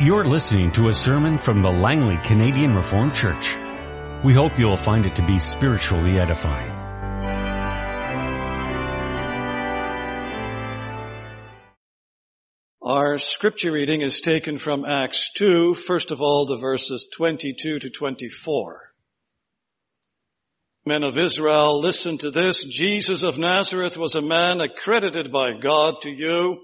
You're listening to a sermon from the Langley Canadian Reformed Church. We hope you'll find it to be spiritually edifying. Our scripture reading is taken from Acts 2, first of all the verses 22 to 24. Men of Israel, listen to this. Jesus of Nazareth was a man accredited by God to you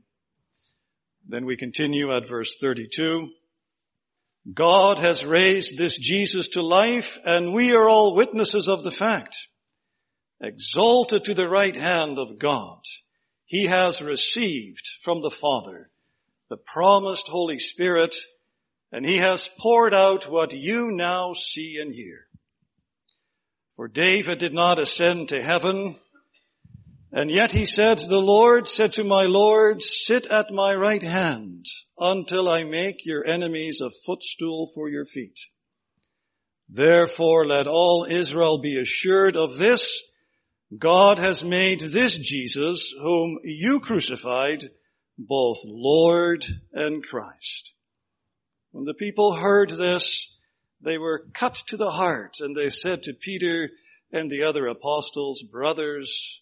Then we continue at verse 32. God has raised this Jesus to life and we are all witnesses of the fact. Exalted to the right hand of God, he has received from the Father the promised Holy Spirit and he has poured out what you now see and hear. For David did not ascend to heaven, and yet he said, the Lord said to my Lord, sit at my right hand until I make your enemies a footstool for your feet. Therefore let all Israel be assured of this. God has made this Jesus, whom you crucified, both Lord and Christ. When the people heard this, they were cut to the heart and they said to Peter and the other apostles, brothers,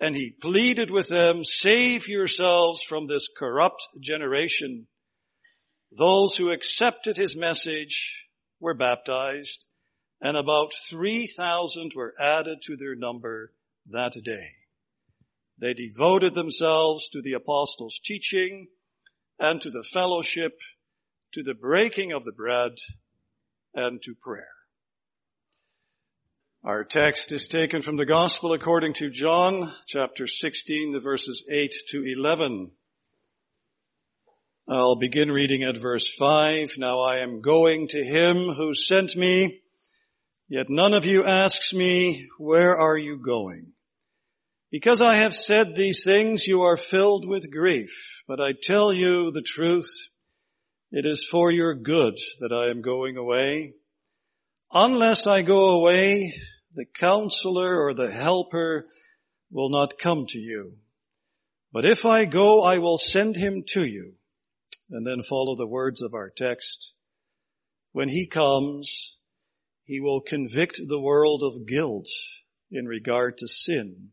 and he pleaded with them, save yourselves from this corrupt generation. Those who accepted his message were baptized and about 3,000 were added to their number that day. They devoted themselves to the apostles' teaching and to the fellowship, to the breaking of the bread and to prayer. Our text is taken from the Gospel according to John, chapter 16, the verses 8 to 11. I'll begin reading at verse 5. Now I am going to him who sent me, yet none of you asks me, where are you going? Because I have said these things, you are filled with grief, but I tell you the truth. It is for your good that I am going away. Unless I go away, the counselor or the helper will not come to you. But if I go, I will send him to you. And then follow the words of our text. When he comes, he will convict the world of guilt in regard to sin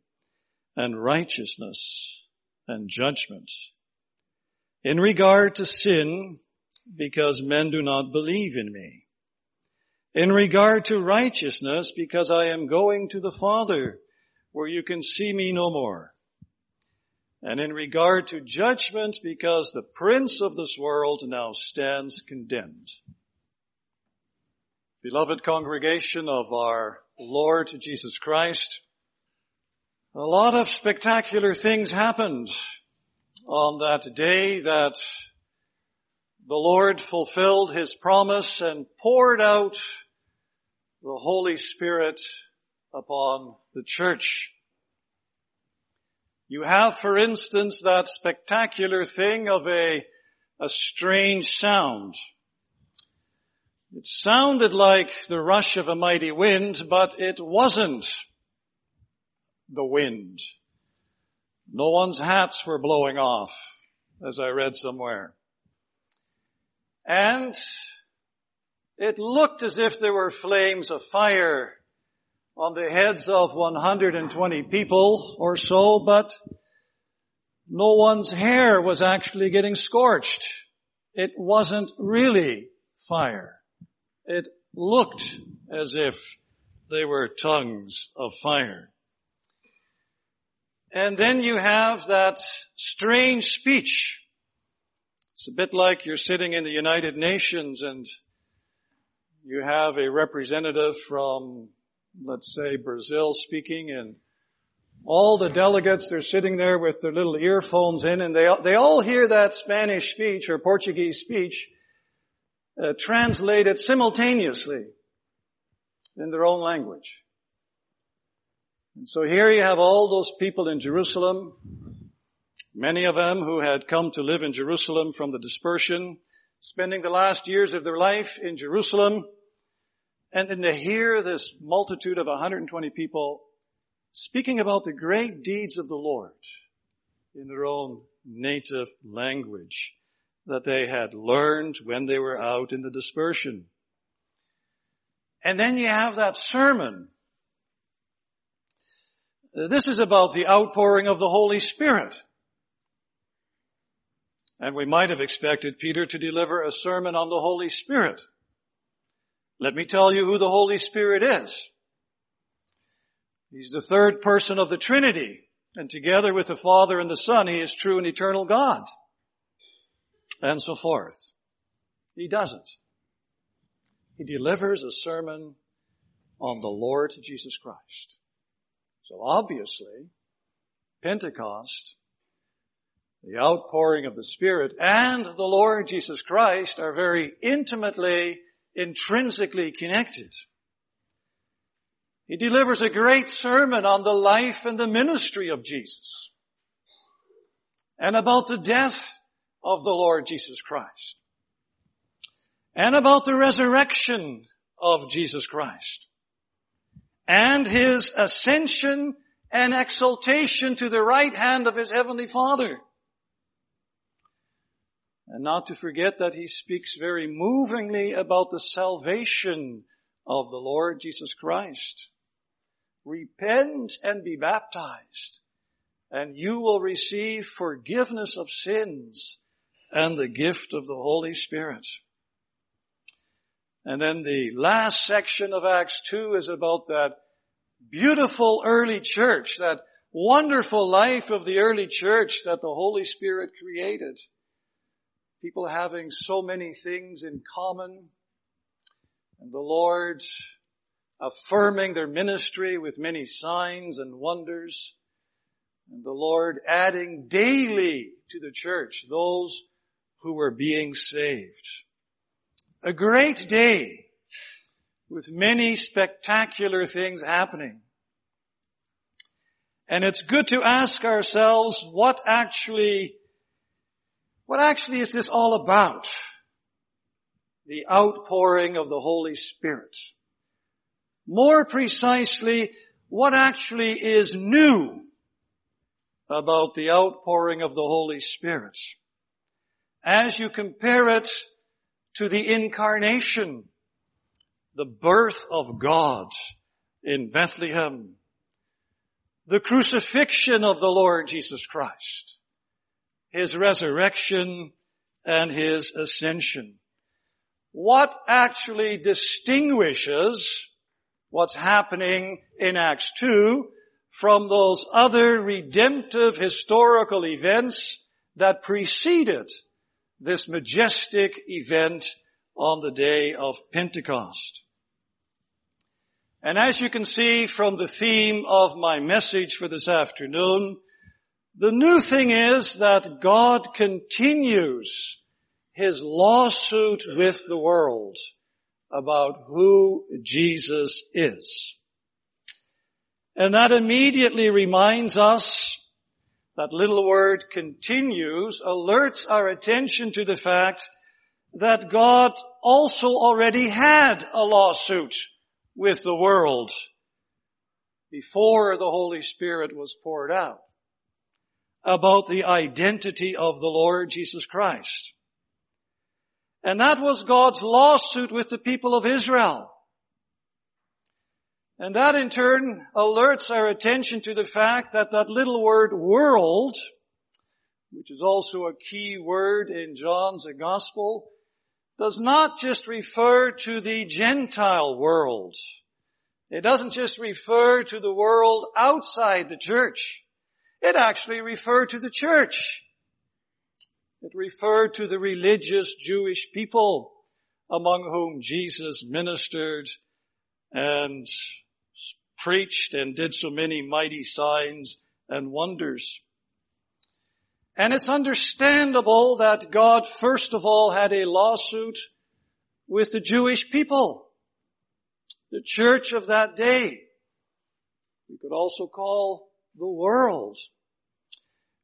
and righteousness and judgment. In regard to sin, because men do not believe in me in regard to righteousness, because I am going to the Father, where you can see me no more. And in regard to judgment, because the prince of this world now stands condemned. Beloved congregation of our Lord Jesus Christ, a lot of spectacular things happened on that day that the Lord fulfilled his promise and poured out the Holy Spirit upon the church. You have, for instance, that spectacular thing of a, a strange sound. It sounded like the rush of a mighty wind, but it wasn't the wind. No one's hats were blowing off, as I read somewhere. And it looked as if there were flames of fire on the heads of 120 people or so, but no one's hair was actually getting scorched. It wasn't really fire. It looked as if they were tongues of fire. And then you have that strange speech. It's a bit like you're sitting in the United Nations and you have a representative from, let's say, Brazil speaking and all the delegates, they're sitting there with their little earphones in and they, they all hear that Spanish speech or Portuguese speech uh, translated simultaneously in their own language. And so here you have all those people in Jerusalem, many of them who had come to live in Jerusalem from the dispersion, spending the last years of their life in Jerusalem, and then to hear this multitude of 120 people speaking about the great deeds of the Lord in their own native language that they had learned when they were out in the dispersion. And then you have that sermon. This is about the outpouring of the Holy Spirit. And we might have expected Peter to deliver a sermon on the Holy Spirit. Let me tell you who the Holy Spirit is. He's the third person of the Trinity, and together with the Father and the Son, He is true and eternal God. And so forth. He doesn't. He delivers a sermon on the Lord Jesus Christ. So obviously, Pentecost, the outpouring of the Spirit, and the Lord Jesus Christ are very intimately, intrinsically connected. He delivers a great sermon on the life and the ministry of Jesus and about the death of the Lord Jesus Christ and about the resurrection of Jesus Christ and his ascension and exaltation to the right hand of his heavenly Father. And not to forget that he speaks very movingly about the salvation of the Lord Jesus Christ repent and be baptized, and you will receive forgiveness of sins and the gift of the Holy Spirit. And then the last section of Acts 2 is about that beautiful early church, that wonderful life of the early church that the Holy Spirit created. People having so many things in common. And the Lord affirming their ministry with many signs and wonders. And the Lord adding daily to the church those who were being saved. A great day with many spectacular things happening. And it's good to ask ourselves what actually, what actually is this all about? The outpouring of the Holy Spirit more precisely what actually is new about the outpouring of the Holy Spirit. As you compare it to the incarnation, the birth of God in Bethlehem, the crucifixion of the Lord Jesus Christ, His resurrection and His ascension. What actually distinguishes what's happening in Acts 2 from those other redemptive historical events that preceded this majestic event on the day of Pentecost. And as you can see from the theme of my message for this afternoon, the new thing is that God continues his lawsuit with the world about who Jesus is. And that immediately reminds us that little word continues, alerts our attention to the fact that God also already had a lawsuit with the world before the Holy Spirit was poured out about the identity of the Lord Jesus Christ. And that was God's lawsuit with the people of Israel. And that in turn alerts our attention to the fact that that little word world, which is also a key word in John's gospel, does not just refer to the Gentile world. It doesn't just refer to the world outside the church. It actually referred to the church. It referred to the religious Jewish people among whom Jesus ministered and preached and did so many mighty signs and wonders. And it's understandable that God first of all had a lawsuit with the Jewish people, the church of that day. We could also call the world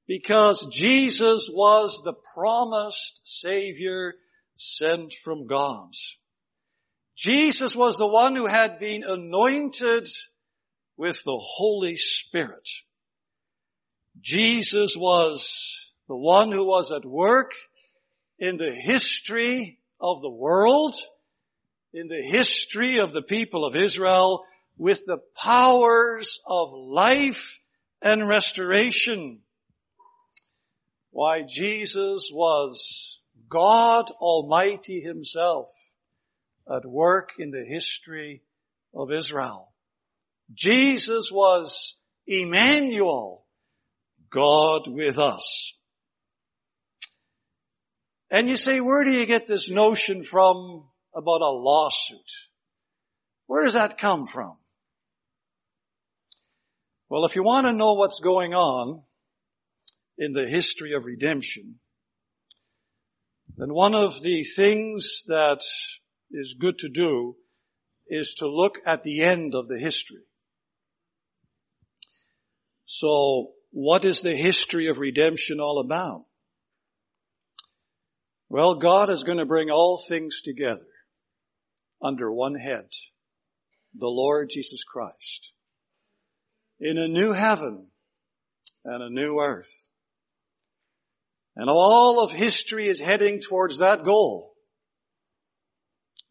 because Jesus was the promised Savior sent from God. Jesus was the one who had been anointed with the Holy Spirit. Jesus was the one who was at work in the history of the world, in the history of the people of Israel, with the powers of life and restoration. Why Jesus was God Almighty Himself at work in the history of Israel. Jesus was Emmanuel, God with us. And you say, where do you get this notion from about a lawsuit? Where does that come from? Well, if you want to know what's going on in the history of redemption, then one of the things that is good to do is to look at the end of the history. So what is the history of redemption all about? Well, God is going to bring all things together under one head, the Lord Jesus Christ, in a new heaven and a new earth. And all of history is heading towards that goal.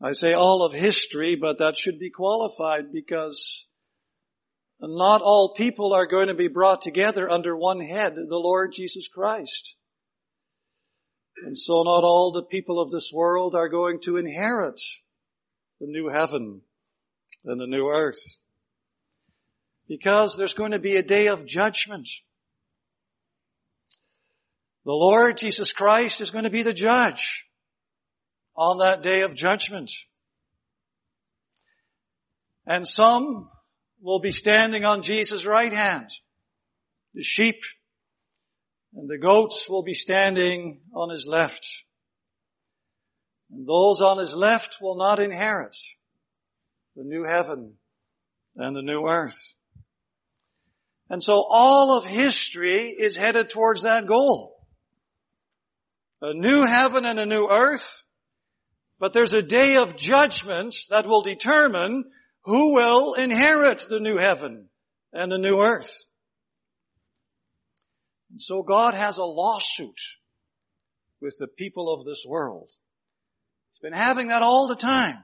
I say all of history, but that should be qualified because not all people are going to be brought together under one head, the Lord Jesus Christ. And so not all the people of this world are going to inherit the new heaven and the new earth. Because there's going to be a day of judgment. The Lord Jesus Christ is going to be the judge on that day of judgment. And some will be standing on Jesus' right hand. The sheep and the goats will be standing on his left. And those on his left will not inherit the new heaven and the new earth. And so all of history is headed towards that goal. A new heaven and a new earth, but there's a day of judgment that will determine who will inherit the new heaven and the new earth. And so God has a lawsuit with the people of this world. He's been having that all the time.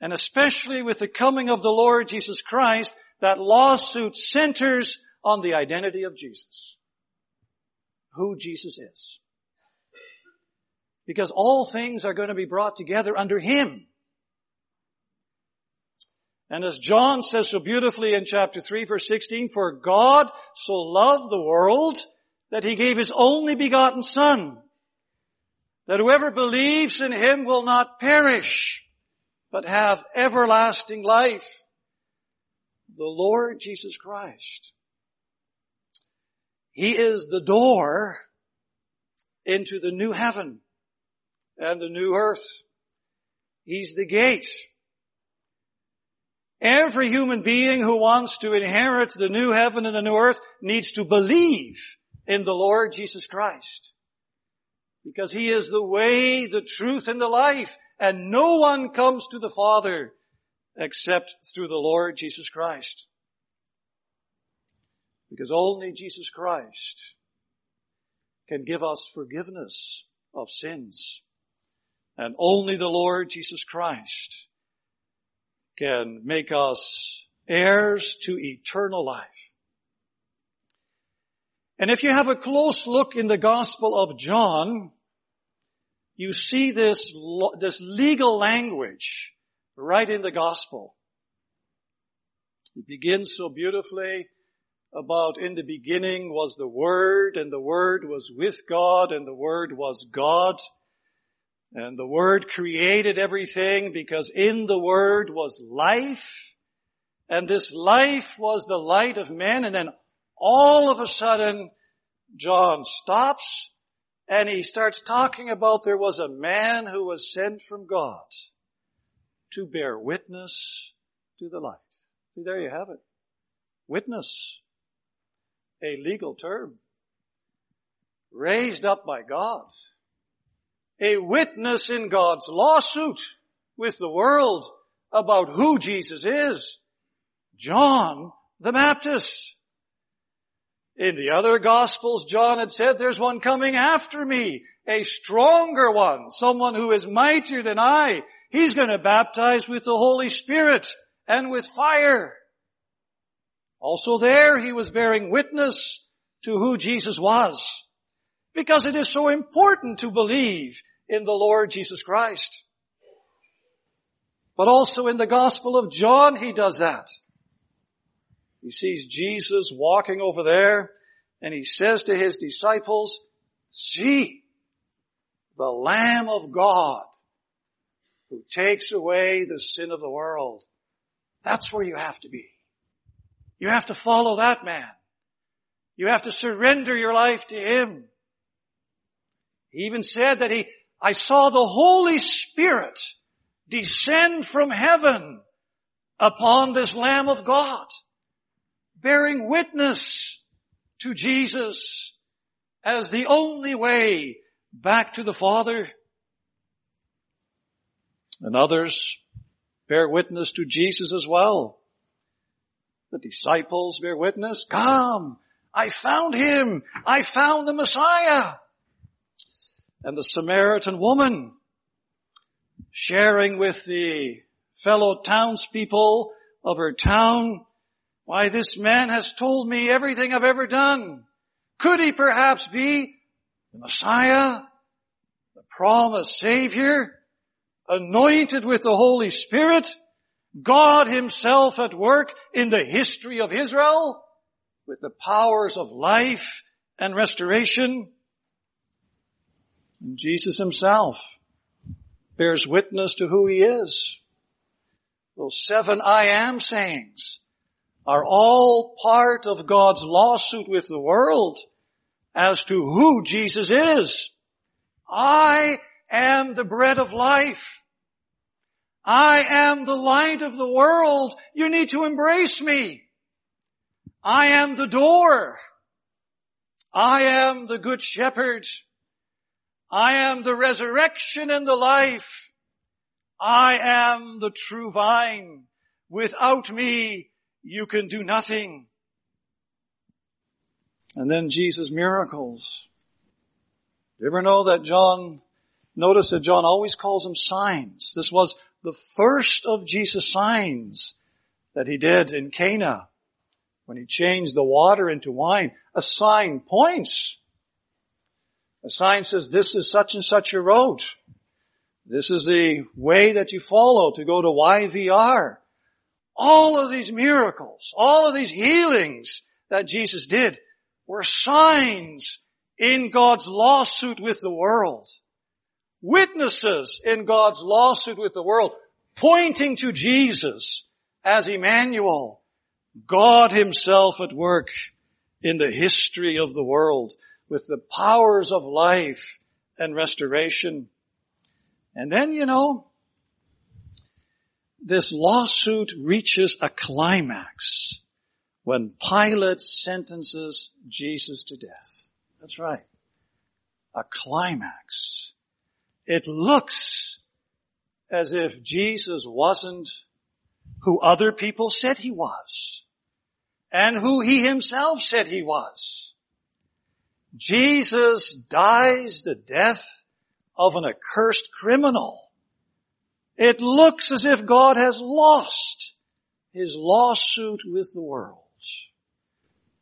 And especially with the coming of the Lord Jesus Christ, that lawsuit centers on the identity of Jesus. Who Jesus is. Because all things are going to be brought together under Him. And as John says so beautifully in chapter 3 verse 16, for God so loved the world that he gave his only begotten son, that whoever believes in him will not perish, but have everlasting life. The Lord Jesus Christ. He is the door into the new heaven and the new earth. He's the gate Every human being who wants to inherit the new heaven and the new earth needs to believe in the Lord Jesus Christ. Because He is the way, the truth, and the life. And no one comes to the Father except through the Lord Jesus Christ. Because only Jesus Christ can give us forgiveness of sins. And only the Lord Jesus Christ can make us heirs to eternal life. And if you have a close look in the Gospel of John, you see this, this legal language right in the gospel. It begins so beautifully about in the beginning was the Word and the Word was with God and the Word was God. And the Word created everything because in the Word was life. And this life was the light of men. And then all of a sudden, John stops and he starts talking about there was a man who was sent from God to bear witness to the light. See, there you have it. Witness. A legal term. Raised up by God. A witness in God's lawsuit with the world about who Jesus is. John the Baptist. In the other gospels, John had said, there's one coming after me, a stronger one, someone who is mightier than I. He's going to baptize with the Holy Spirit and with fire. Also there, he was bearing witness to who Jesus was. Because it is so important to believe in the Lord Jesus Christ. But also in the Gospel of John, he does that. He sees Jesus walking over there and he says to his disciples, see the Lamb of God who takes away the sin of the world. That's where you have to be. You have to follow that man. You have to surrender your life to him. He even said that he, I saw the Holy Spirit descend from heaven upon this Lamb of God bearing witness to Jesus as the only way back to the Father. And others bear witness to Jesus as well. The disciples bear witness. Come, I found him. I found the Messiah. And the Samaritan woman sharing with the fellow townspeople of her town why, this man has told me everything I've ever done. Could he perhaps be the Messiah, the promised Savior, anointed with the Holy Spirit, God himself at work in the history of Israel with the powers of life and restoration? And Jesus himself bears witness to who he is. Those seven I am sayings are all part of God's lawsuit with the world as to who Jesus is. I am the bread of life. I am the light of the world. You need to embrace me. I am the door. I am the good shepherd. I am the resurrection and the life. I am the true vine. Without me, you can do nothing. And then Jesus' miracles. You ever know that John, notice that John always calls them signs. This was the first of Jesus' signs that he did in Cana when he changed the water into wine. A sign points. A sign says this is such and such a road. This is the way that you follow to go to YVR. All of these miracles, all of these healings that Jesus did were signs in God's lawsuit with the world. Witnesses in God's lawsuit with the world, pointing to Jesus as Emmanuel, God himself at work in the history of the world with the powers of life and restoration. And then, you know, this lawsuit reaches a climax when Pilate sentences Jesus to death. That's right. A climax. It looks as if Jesus wasn't who other people said he was and who he himself said he was. Jesus dies the death of an accursed criminal it looks as if God has lost his lawsuit with the world.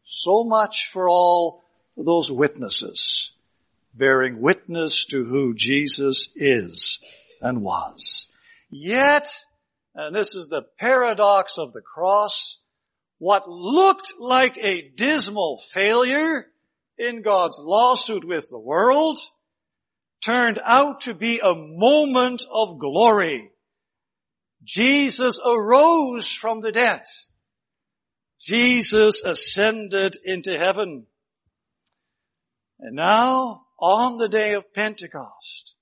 So much for all those witnesses bearing witness to who Jesus is and was. Yet, and this is the paradox of the cross, what looked like a dismal failure in God's lawsuit with the world turned out to be a moment of glory. Jesus arose from the dead. Jesus ascended into heaven. And now, on the day of Pentecost,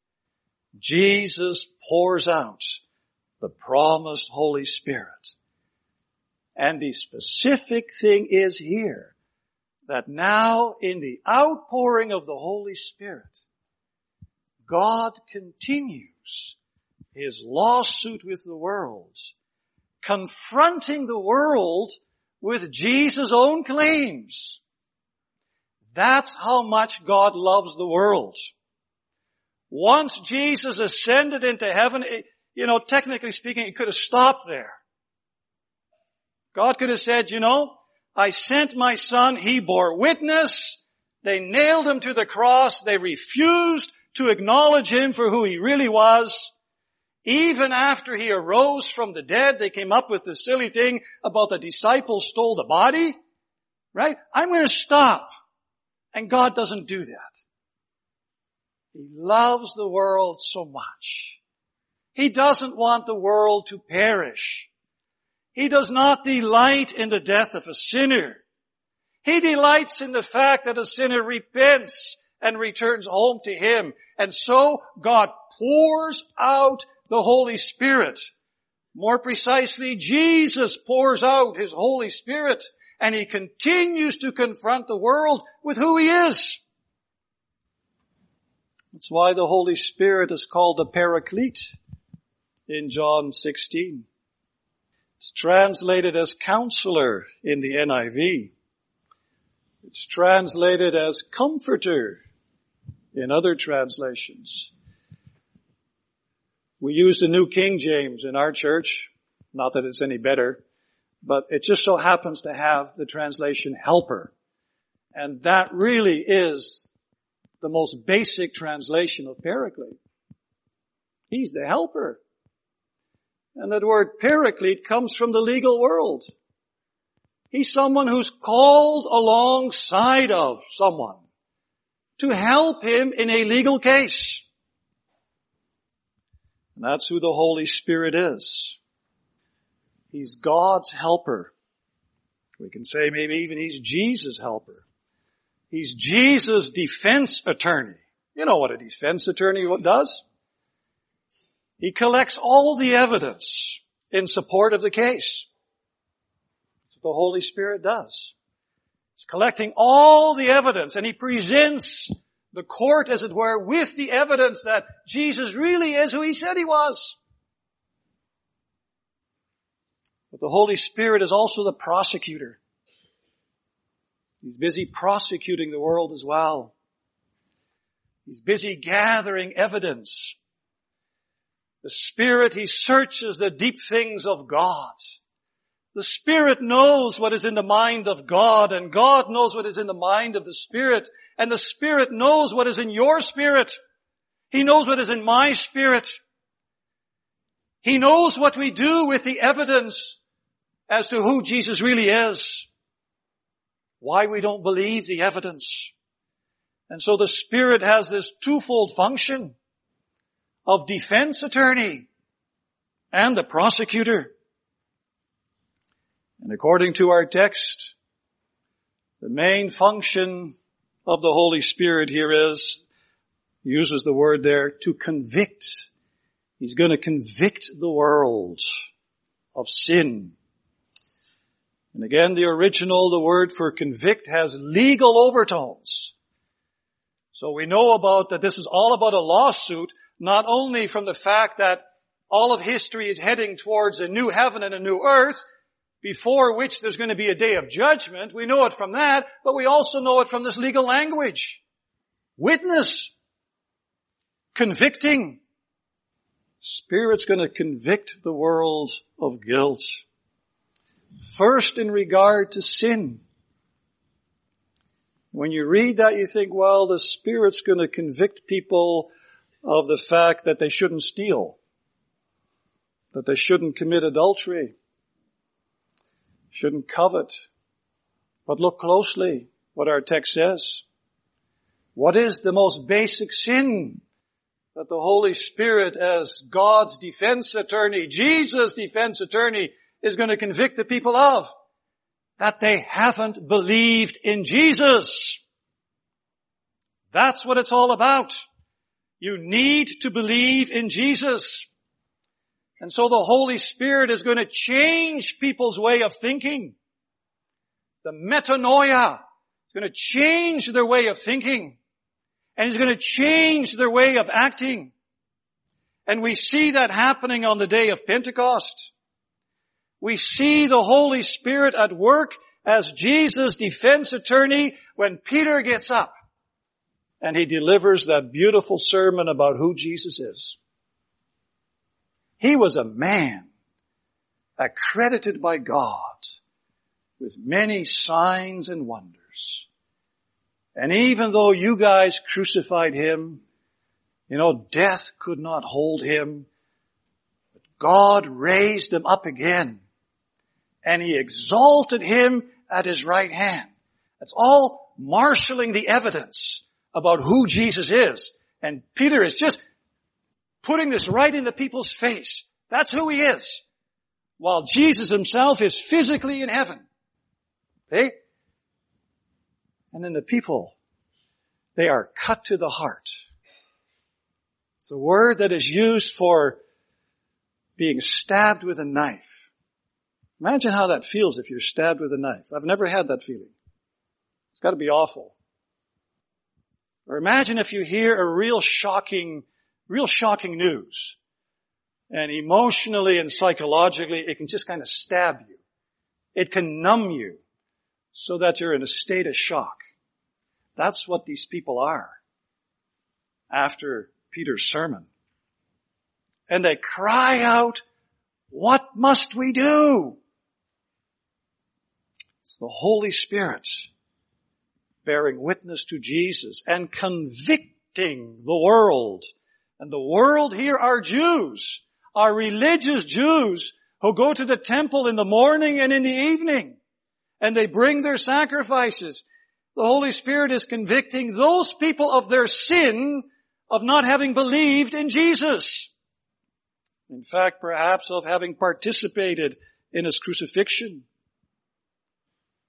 Jesus pours out the promised Holy Spirit. And the specific thing is here that now in the outpouring of the Holy Spirit, God continues his lawsuit with the world, confronting the world with Jesus' own claims. That's how much God loves the world. Once Jesus ascended into heaven, it, you know, technically speaking, he could have stopped there. God could have said, you know, I sent my son, he bore witness, they nailed him to the cross, they refused to acknowledge him for who he really was. Even after he arose from the dead, they came up with the silly thing about the disciples stole the body. Right? I'm going to stop. And God doesn't do that. He loves the world so much. He doesn't want the world to perish. He does not delight in the death of a sinner. He delights in the fact that a sinner repents and returns home to Him. And so God pours out the Holy Spirit. More precisely, Jesus pours out His Holy Spirit and He continues to confront the world with who He is. That's why the Holy Spirit is called the Paraclete in John 16. It's translated as counselor in the NIV. It's translated as comforter in other translations. We use the New King James in our church. Not that it's any better, but it just so happens to have the translation helper. And that really is the most basic translation of paraclete. He's the helper. And that word paraclete comes from the legal world. He's someone who's called alongside of someone to help him in a legal case. And that's who the Holy Spirit is. He's God's helper. We can say maybe even he's Jesus' helper. He's Jesus' defense attorney. You know what a defense attorney does? He collects all the evidence in support of the case. That's what the Holy Spirit does. He's collecting all the evidence and he presents the court, as it were, with the evidence that Jesus really is who he said he was. But the Holy Spirit is also the prosecutor. He's busy prosecuting the world as well. He's busy gathering evidence. The Spirit, He searches the deep things of God. The Spirit knows what is in the mind of God and God knows what is in the mind of the Spirit and the Spirit knows what is in your spirit. He knows what is in my spirit. He knows what we do with the evidence as to who Jesus really is. Why we don't believe the evidence. And so the Spirit has this twofold function of defense attorney and the prosecutor. And according to our text, the main function of the Holy Spirit here is, uses the word there, to convict. He's going to convict the world of sin. And again, the original, the word for convict has legal overtones. So we know about that this is all about a lawsuit, not only from the fact that all of history is heading towards a new heaven and a new earth, before which there's going to be a day of judgment. We know it from that, but we also know it from this legal language. Witness. Convicting. Spirit's going to convict the world of guilt. First in regard to sin. When you read that, you think, well, the Spirit's going to convict people of the fact that they shouldn't steal, that they shouldn't commit adultery, shouldn't covet. But look closely what our text says. What is the most basic sin that the Holy Spirit as God's defense attorney, Jesus' defense attorney, is going to convict the people of? That they haven't believed in Jesus. That's what it's all about. You need to believe in Jesus. And so the Holy Spirit is going to change people's way of thinking. The metanoia is going to change their way of thinking. And He's going to change their way of acting. And we see that happening on the day of Pentecost. We see the Holy Spirit at work as Jesus' defense attorney when Peter gets up and he delivers that beautiful sermon about who Jesus is. He was a man accredited by God with many signs and wonders. And even though you guys crucified him, you know, death could not hold him, but God raised him up again and he exalted him at his right hand. That's all marshaling the evidence about who Jesus is. And Peter is just putting this right in the people's face. That's who he is. While Jesus himself is physically in heaven. Okay? And then the people, they are cut to the heart. It's a word that is used for being stabbed with a knife. Imagine how that feels if you're stabbed with a knife. I've never had that feeling. It's gotta be awful. Or imagine if you hear a real shocking, real shocking news. And emotionally and psychologically, it can just kind of stab you. It can numb you so that you're in a state of shock. That's what these people are after Peter's sermon. And they cry out, what must we do? It's the Holy Spirit bearing witness to Jesus and convicting the world. And the world here are Jews, are religious Jews who go to the temple in the morning and in the evening. And they bring their sacrifices. The Holy Spirit is convicting those people of their sin of not having believed in Jesus. In fact, perhaps of having participated in His crucifixion.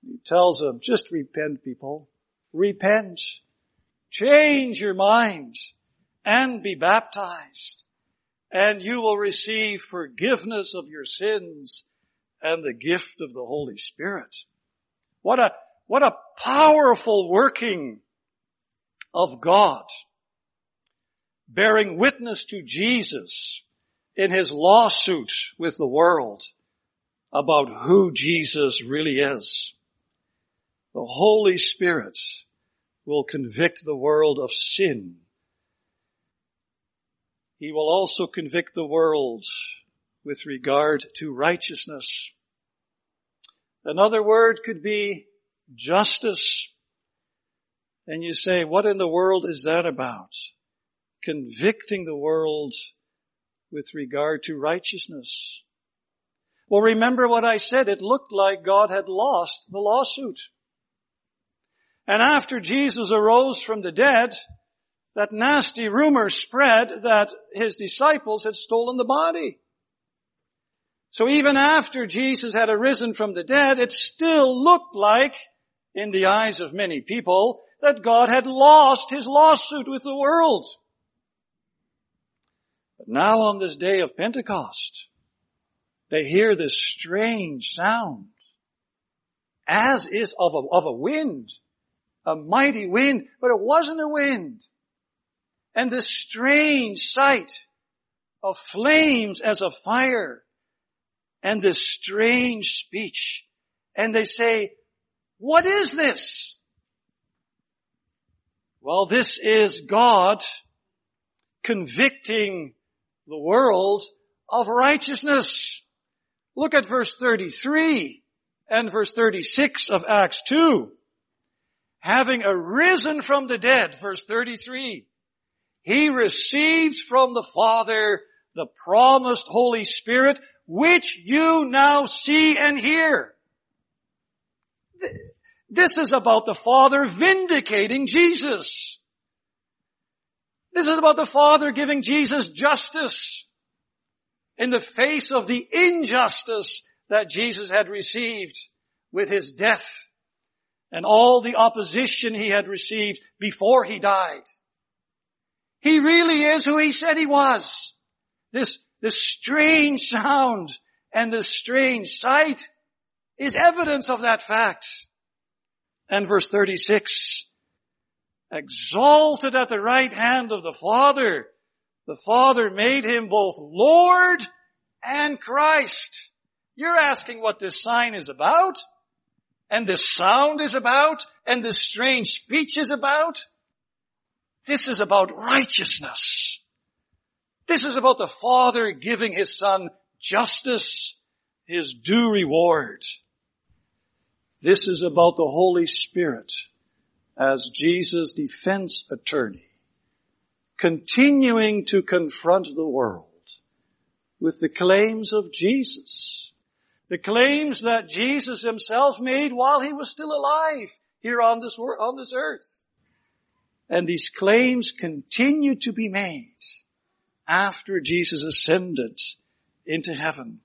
He tells them, just repent people repent, change your minds and be baptized, and you will receive forgiveness of your sins and the gift of the Holy Spirit. What a, what a powerful working of God, bearing witness to Jesus in his lawsuit with the world about who Jesus really is. The Holy Spirit will convict the world of sin. He will also convict the world with regard to righteousness. Another word could be justice. And you say, what in the world is that about? Convicting the world with regard to righteousness. Well, remember what I said. It looked like God had lost the lawsuit. And after Jesus arose from the dead, that nasty rumor spread that his disciples had stolen the body. So even after Jesus had arisen from the dead, it still looked like, in the eyes of many people, that God had lost his lawsuit with the world. But now on this day of Pentecost, they hear this strange sound, as is of a, of a wind, a mighty wind, but it wasn't a wind. And this strange sight of flames as of fire and this strange speech. And they say, what is this? Well, this is God convicting the world of righteousness. Look at verse 33 and verse 36 of Acts 2. having arisen from the dead, verse 33, he received from the Father the promised Holy Spirit, which you now see and hear. This is about the Father vindicating Jesus. This is about the Father giving Jesus justice in the face of the injustice that Jesus had received with his death and all the opposition he had received before he died. He really is who he said he was. This, this strange sound and this strange sight is evidence of that fact. And verse 36, exalted at the right hand of the Father, the Father made him both Lord and Christ. You're asking what this sign is about? And this sound is about? And this strange speech is about? This is about righteousness. This is about the Father giving His Son justice, His due reward. This is about the Holy Spirit as Jesus' defense attorney, continuing to confront the world with the claims of Jesus. The claims that Jesus himself made while he was still alive here on this, on this earth. And these claims continue to be made after Jesus ascended into heaven.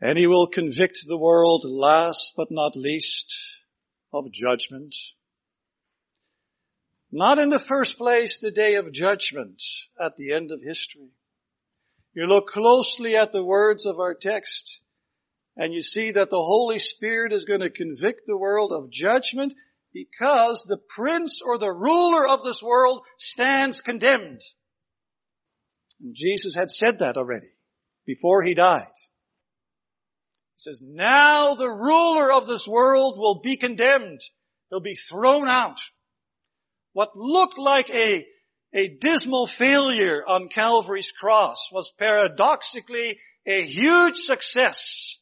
And he will convict the world last but not least of judgment. Not in the first place the day of judgment at the end of history. You look closely at the words of our text and you see that the Holy Spirit is going to convict the world of judgment because the prince or the ruler of this world stands condemned. And Jesus had said that already before he died. He says, now the ruler of this world will be condemned. He'll be thrown out. What looked like a, a dismal failure on Calvary's cross was paradoxically a huge success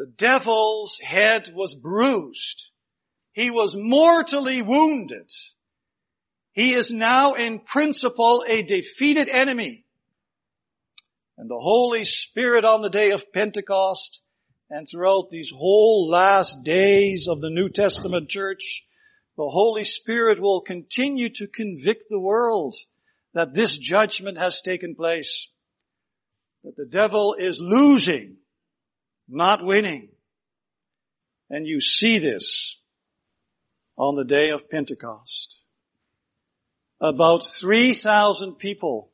the devil's head was bruised. He was mortally wounded. He is now in principle a defeated enemy. And the Holy Spirit on the day of Pentecost and throughout these whole last days of the New Testament church, the Holy Spirit will continue to convict the world that this judgment has taken place. That the devil is losing not winning. And you see this on the day of Pentecost. About 3,000 people,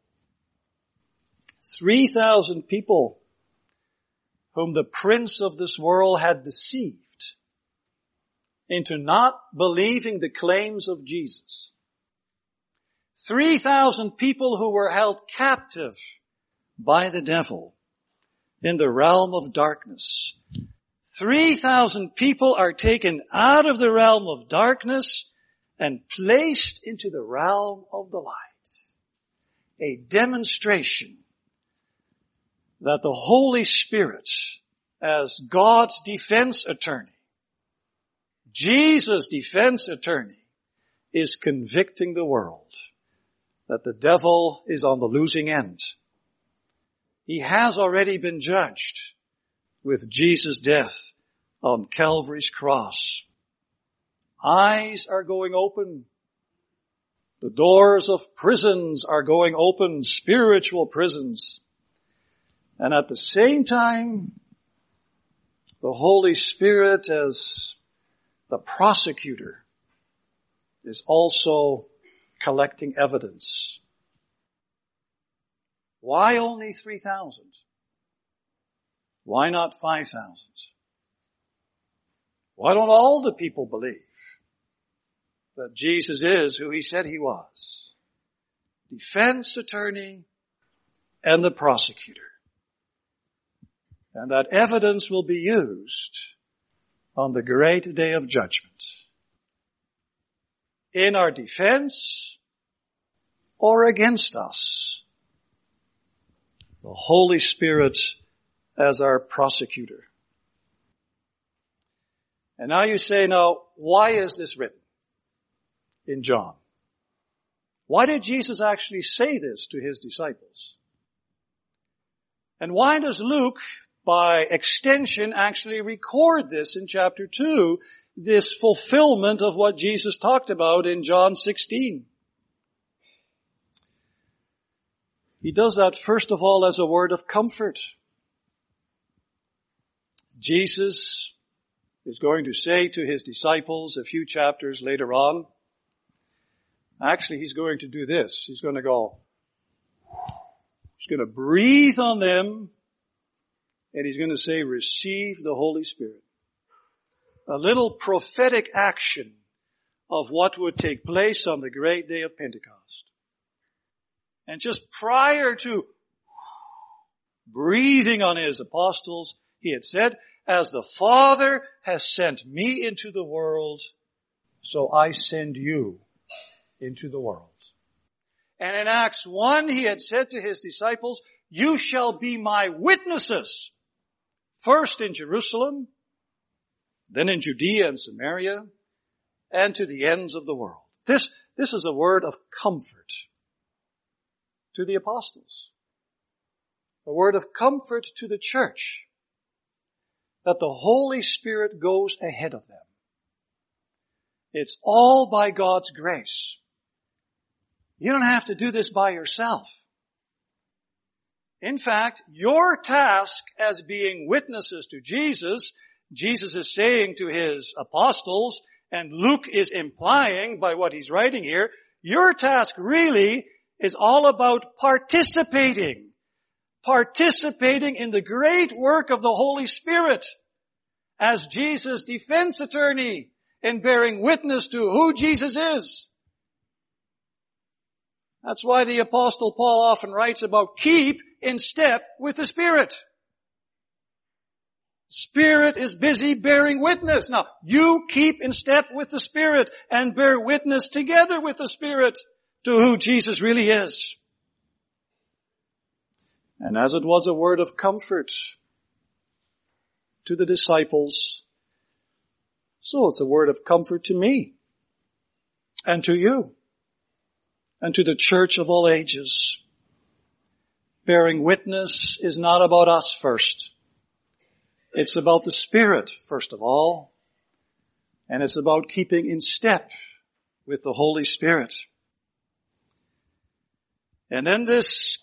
3,000 people whom the prince of this world had deceived into not believing the claims of Jesus. 3,000 people who were held captive by the devil in the realm of darkness. 3,000 people are taken out of the realm of darkness and placed into the realm of the light. A demonstration that the Holy Spirit, as God's defense attorney, Jesus' defense attorney, is convicting the world that the devil is on the losing end he has already been judged with Jesus' death on Calvary's cross. Eyes are going open. The doors of prisons are going open, spiritual prisons. And at the same time, the Holy Spirit as the prosecutor is also collecting evidence why only 3,000? Why not 5,000? Why don't all the people believe that Jesus is who he said he was? Defense attorney and the prosecutor. And that evidence will be used on the great day of judgment. In our defense or against us the Holy Spirit as our prosecutor. And now you say, now, why is this written in John? Why did Jesus actually say this to his disciples? And why does Luke, by extension, actually record this in chapter 2, this fulfillment of what Jesus talked about in John 16? He does that first of all as a word of comfort. Jesus is going to say to his disciples a few chapters later on, actually he's going to do this. He's going to go, he's going to breathe on them and he's going to say, receive the Holy Spirit. A little prophetic action of what would take place on the great day of Pentecost. And just prior to breathing on his apostles, he had said, as the Father has sent me into the world, so I send you into the world. And in Acts 1, he had said to his disciples, you shall be my witnesses, first in Jerusalem, then in Judea and Samaria, and to the ends of the world. This, this is a word of comfort to the apostles. A word of comfort to the church that the Holy Spirit goes ahead of them. It's all by God's grace. You don't have to do this by yourself. In fact, your task as being witnesses to Jesus, Jesus is saying to his apostles, and Luke is implying by what he's writing here, your task really is all about participating participating in the great work of the Holy Spirit as Jesus' defense attorney in bearing witness to who Jesus is. That's why the apostle Paul often writes about keep in step with the Spirit. Spirit is busy bearing witness. Now, you keep in step with the Spirit and bear witness together with the Spirit to who Jesus really is. And as it was a word of comfort to the disciples, so it's a word of comfort to me and to you and to the church of all ages. Bearing witness is not about us first. It's about the Spirit first of all. And it's about keeping in step with the Holy Spirit. And then this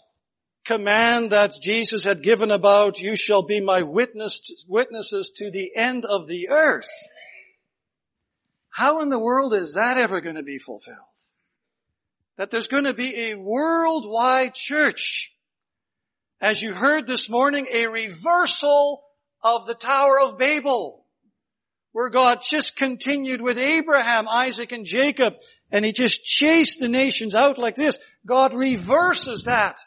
command that Jesus had given about, you shall be my witness, witnesses to the end of the earth. How in the world is that ever going to be fulfilled? That there's going to be a worldwide church. As you heard this morning, a reversal of the Tower of Babel, where God just continued with Abraham, Isaac, and Jacob, and he just chased the nations out like this. God reverses that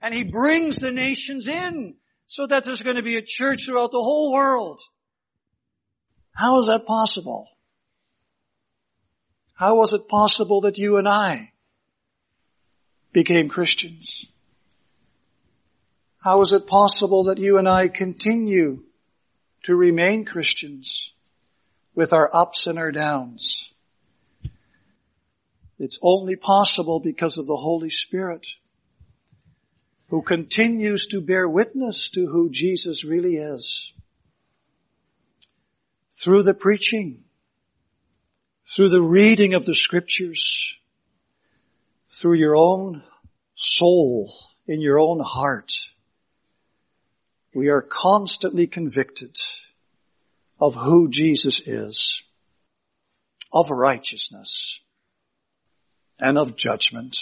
and he brings the nations in so that there's going to be a church throughout the whole world. How is that possible? How was it possible that you and I became Christians? How is it possible that you and I continue to remain Christians with our ups and our downs? It's only possible because of the Holy Spirit who continues to bear witness to who Jesus really is. Through the preaching, through the reading of the scriptures, through your own soul, in your own heart, we are constantly convicted of who Jesus is, of righteousness, and of judgment.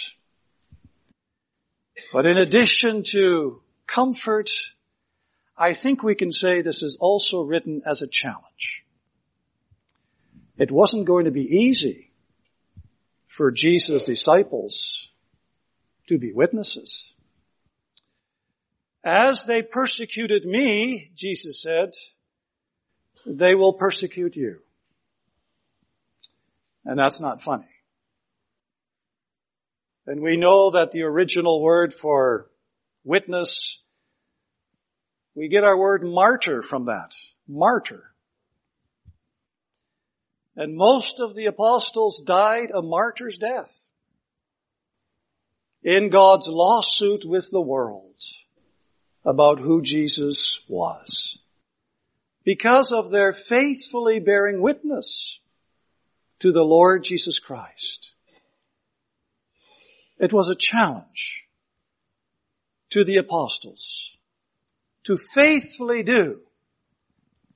But in addition to comfort, I think we can say this is also written as a challenge. It wasn't going to be easy for Jesus' disciples to be witnesses. As they persecuted me, Jesus said, they will persecute you. And that's not funny. And we know that the original word for witness, we get our word martyr from that. Martyr. And most of the apostles died a martyr's death in God's lawsuit with the world about who Jesus was. Because of their faithfully bearing witness to the Lord Jesus Christ. It was a challenge to the apostles to faithfully do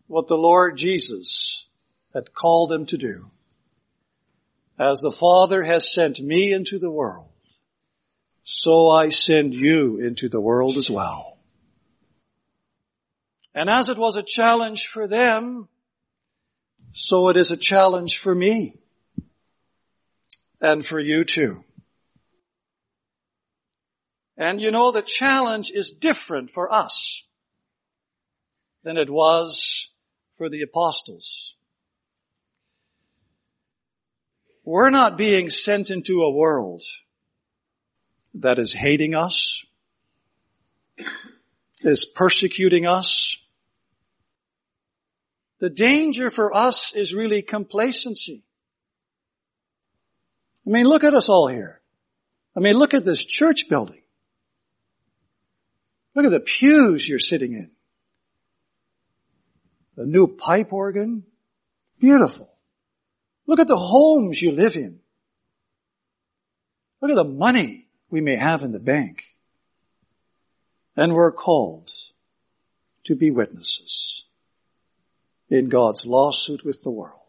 what the Lord Jesus had called them to do. As the Father has sent me into the world, so I send you into the world as well. And as it was a challenge for them, so it is a challenge for me and for you too. And you know, the challenge is different for us than it was for the apostles. We're not being sent into a world that is hating us, is persecuting us. The danger for us is really complacency. I mean, look at us all here. I mean, look at this church building. Look at the pews you're sitting in. The new pipe organ. Beautiful. Look at the homes you live in. Look at the money we may have in the bank. And we're called to be witnesses in God's lawsuit with the world.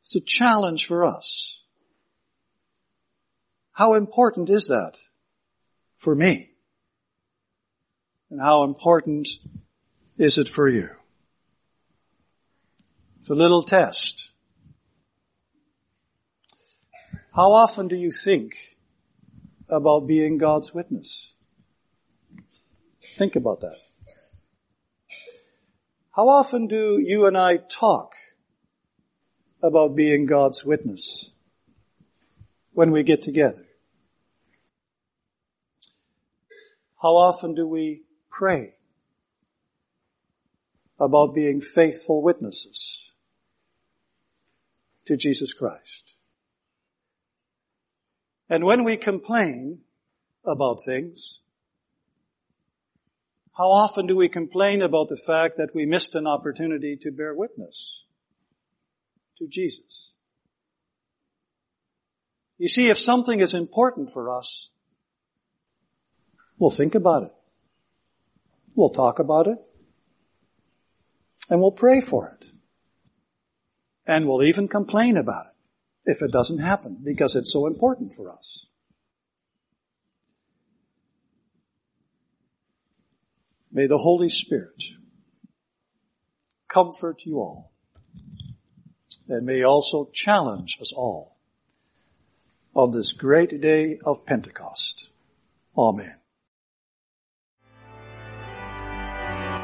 It's a challenge for us. How important is that for me? And how important is it for you? It's a little test. How often do you think about being God's witness? Think about that. How often do you and I talk about being God's witness when we get together? How often do we pray about being faithful witnesses to Jesus Christ. And when we complain about things, how often do we complain about the fact that we missed an opportunity to bear witness to Jesus? You see, if something is important for us, we'll think about it. We'll talk about it. And we'll pray for it. And we'll even complain about it if it doesn't happen because it's so important for us. May the Holy Spirit comfort you all and may also challenge us all on this great day of Pentecost. Amen.